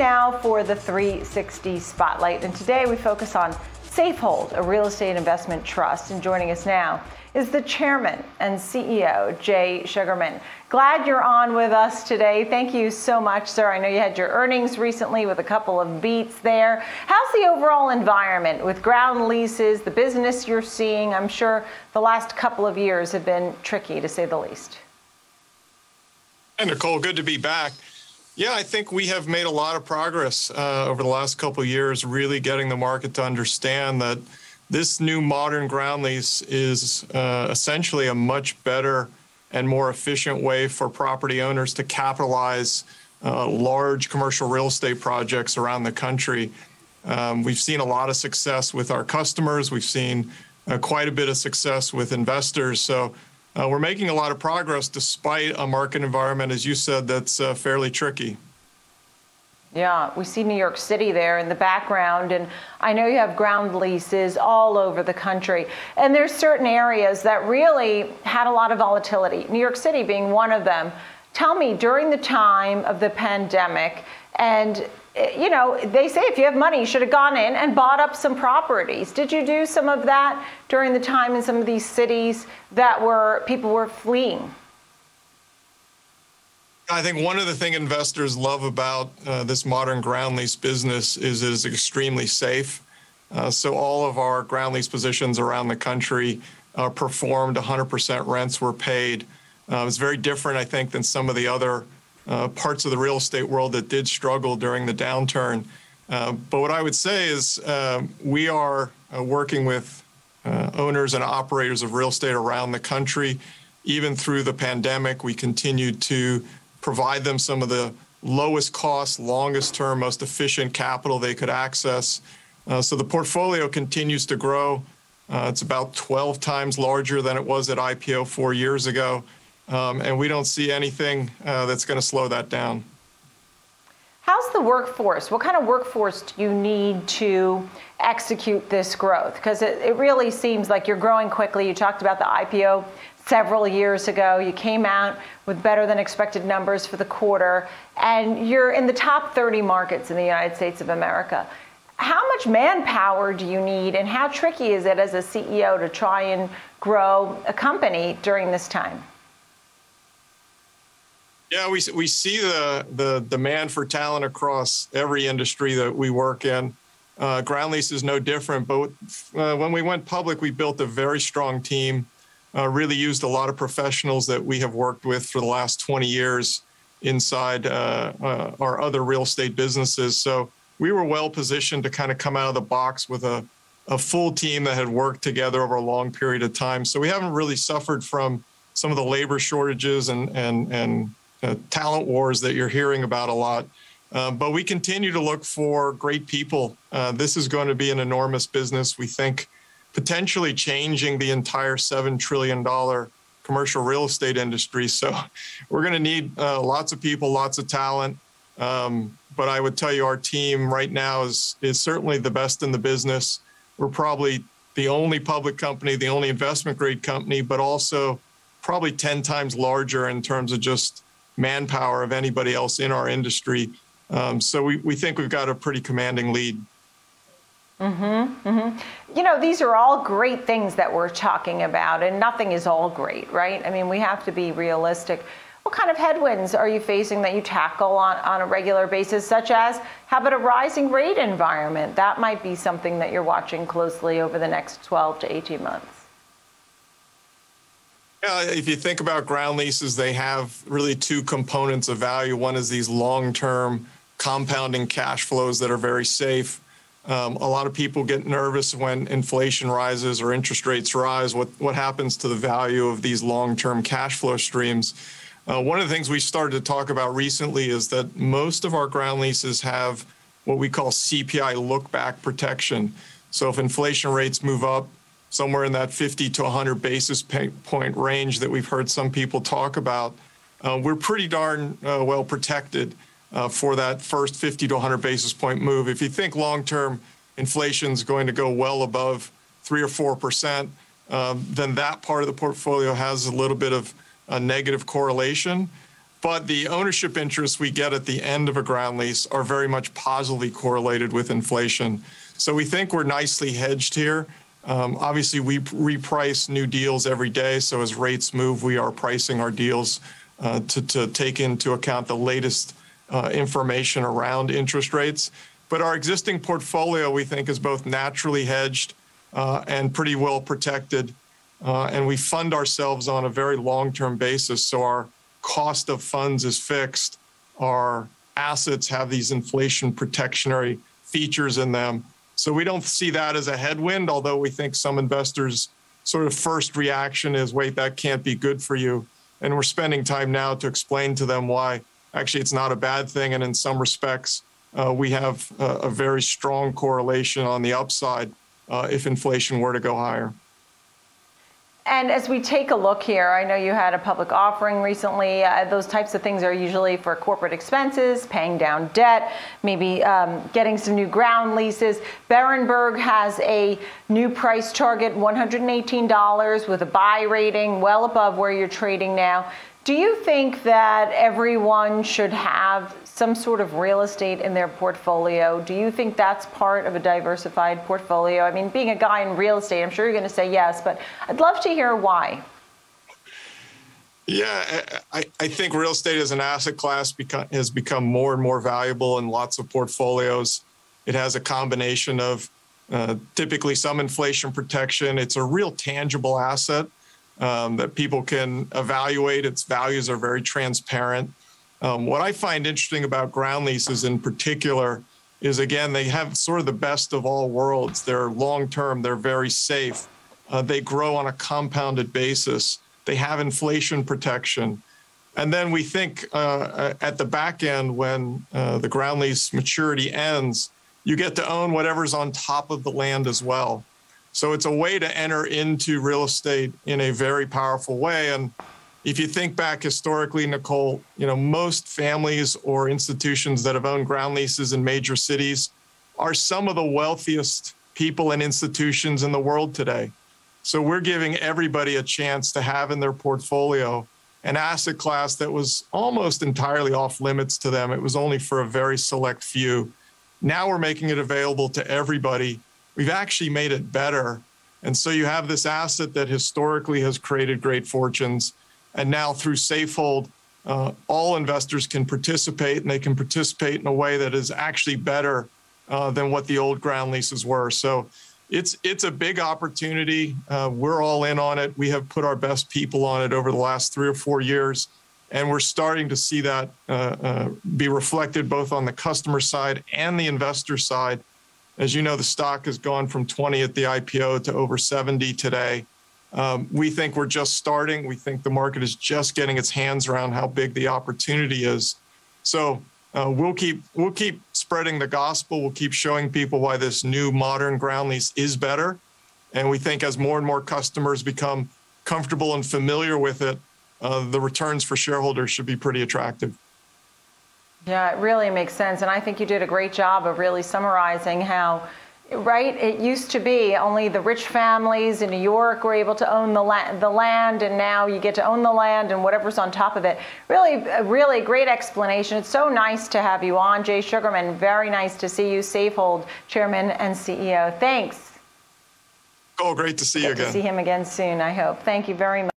now for the 360 Spotlight. And today we focus on Safehold, a real estate investment trust. And joining us now is the chairman and CEO, Jay Sugarman. Glad you're on with us today. Thank you so much, sir. I know you had your earnings recently with a couple of beats there. How's the overall environment with ground leases, the business you're seeing? I'm sure the last couple of years have been tricky, to say the least. Hey, Nicole, good to be back. Yeah, I think we have made a lot of progress uh, over the last couple years, really getting the market to understand that this new modern ground lease is uh, essentially a much better and more efficient way for property owners to capitalize uh, large commercial real estate projects around the country. Um, we've seen a lot of success with our customers. We've seen uh, quite a bit of success with investors. So uh, we're making a lot of progress despite a market environment, as you said, that's uh, fairly tricky. Yeah, we see New York City there in the background, and I know you have ground leases all over the country. And there's certain areas that really had a lot of volatility, New York City being one of them. Tell me, during the time of the pandemic, and you know, they say if you have money, you should have gone in and bought up some properties. Did you do some of that during the time in some of these cities that were people were fleeing? I think one of the things investors love about uh, this modern ground lease business is it is extremely safe. Uh, so all of our ground lease positions around the country uh, performed 100% rents were paid. Uh, it's very different, I think, than some of the other uh, parts of the real estate world that did struggle during the downturn. Uh, but what I would say is um, we are working with owners and operators of real estate around the country. Even through the pandemic, we continued to provide them some of the lowest cost, longest term, most efficient capital they could access. Uh, so the portfolio continues to grow. Uh, it's about 12 times larger than it was at IPO four years ago. Um, and we don't see anything uh, that's going to slow that down. How's the workforce? What kind of workforce do you need to execute this growth? Because it, it really seems like you're growing quickly. You talked about the IPO several years ago. You came out with better than expected numbers for the quarter, and you're in the top 30 markets in the United States of America. How much manpower do you need, and how tricky is it as a CEO to try and grow a company during this time? Yeah, we, we see the, the demand for talent across every industry that we work in. Uh, ground lease is no different, but uh, when we went public, we built a very strong team uh, really used a lot of professionals that we have worked with for the last 20 years inside uh, uh, our other real estate businesses. So we were well positioned to kind of come out of the box with a, a full team that had worked together over a long period of time. So we haven't really suffered from some of the labor shortages and and and uh, talent wars that you're hearing about a lot. Uh, but we continue to look for great people. Uh, this is going to be an enormous business. We think potentially changing the entire $7 trillion commercial real estate industry. So we're going to need uh, lots of people, lots of talent. Um, but I would tell you, our team right now is, is certainly the best in the business. We're probably the only public company, the only investment grade company, but also probably 10 times larger in terms of just manpower of anybody else in our industry. Um, so we, we think we've got a pretty commanding lead. Mm-hmm, mm-hmm. You know, these are all great things that we're talking about, and nothing is all great, right? I mean, we have to be realistic. What kind of headwinds are you facing that you tackle on, on a regular basis, such as how about a rising rate environment? That might be something that you're watching closely over the next 12 to 18 months. Yeah, if you think about ground leases, they have really two components of value. One is these long term compounding cash flows that are very safe um, a lot of people get nervous when inflation rises or interest rates rise. What what happens to the value of these long-term cash flow streams? Uh, one of the things we started to talk about recently is that most of our ground leases have what we call CPI look-back protection. So if inflation rates move up somewhere in that 50 to 100 basis point range that we've heard some people talk about, uh, we're pretty darn uh, well protected uh, for that first 50 to 100 basis point move. If you think long term inflation is going to go well above three or four percent, um, then that part of the portfolio has a little bit of a negative correlation. but the ownership interests we get at the end of a ground lease are very much positively correlated with inflation. So we think we're nicely hedged here. Um, obviously, we reprice new deals every day. So as rates move, we are pricing our deals uh, to, to take into account the latest uh, information around interest rates. But our existing portfolio, we think, is both naturally hedged uh, and pretty well protected. Uh, and we fund ourselves on a very long term basis. So our cost of funds is fixed. Our assets have these inflation protectionary features in them. So we don't see that as a headwind, although we think some investors' sort of first reaction is, wait, that can't be good for you. And we're spending time now to explain to them why actually it's not a bad thing. And in some respects, uh, we have a, a, very strong correlation on the upside uh, if inflation were to go higher. And as we take a look here, I know you had a public offering recently. Uh, those types of things are usually for corporate expenses, paying down debt, maybe um, getting some new ground leases. Berenberg has a new price target, $118 with a buy rating, well above where you're trading now. Do you think that everyone should have some sort of real estate in their portfolio? Do you think that's part of a diversified portfolio? I mean, being a guy in real estate, I'm sure you're going to say yes, but I'd love to hear why. Yeah, I, I think real estate as an asset class become, has become more and more valuable in lots of portfolios. It has a combination of uh, typically some inflation protection. It's a real tangible asset um, that people can evaluate. Its values are very transparent. Um, what I find interesting about ground leases in particular is again, they have sort of the best of all worlds. They're long term, they're very safe, uh, they grow on a compounded basis, they have inflation protection. And then we think uh, at the back end, when uh, the ground lease maturity ends, you get to own whatever's on top of the land as well. So it's a way to enter into real estate in a very powerful way. And if you think back historically, Nicole, you know, most families or institutions that have owned ground leases in major cities are some of the wealthiest people and institutions in the world today. So we're giving everybody a chance to have in their portfolio an asset class that was almost entirely off limits to them. It was only for a very select few. Now we're making it available to everybody we've actually made it better. And so you have this asset that historically has created great fortunes. And now through Safehold, uh, all investors can participate and they can participate in a way that is actually better uh, than what the old ground leases were. So it's it's a big opportunity. Uh, we're all in on it. We have put our best people on it over the last three or four years, and we're starting to see that uh, uh, be reflected both on the customer side and the investor side as you know, the stock has gone from 20 at the IPO to over 70 today. Um, we think we're just starting. We think the market is just getting its hands around how big the opportunity is. So uh, we'll keep we'll keep spreading the gospel. We'll keep showing people why this new modern ground lease is better. And we think as more and more customers become comfortable and familiar with it, uh, the returns for shareholders should be pretty attractive. Yeah, it really makes sense. And I think you did a great job of really summarizing how, right, it used to be only the rich families in New York were able to own the, la- the land, and now you get to own the land and whatever's on top of it. Really, really great explanation. It's so nice to have you on, Jay Sugarman. Very nice to see you, Safehold Chairman and CEO. Thanks. Oh, great to see Get you again. To see him again soon, I hope. Thank you very much.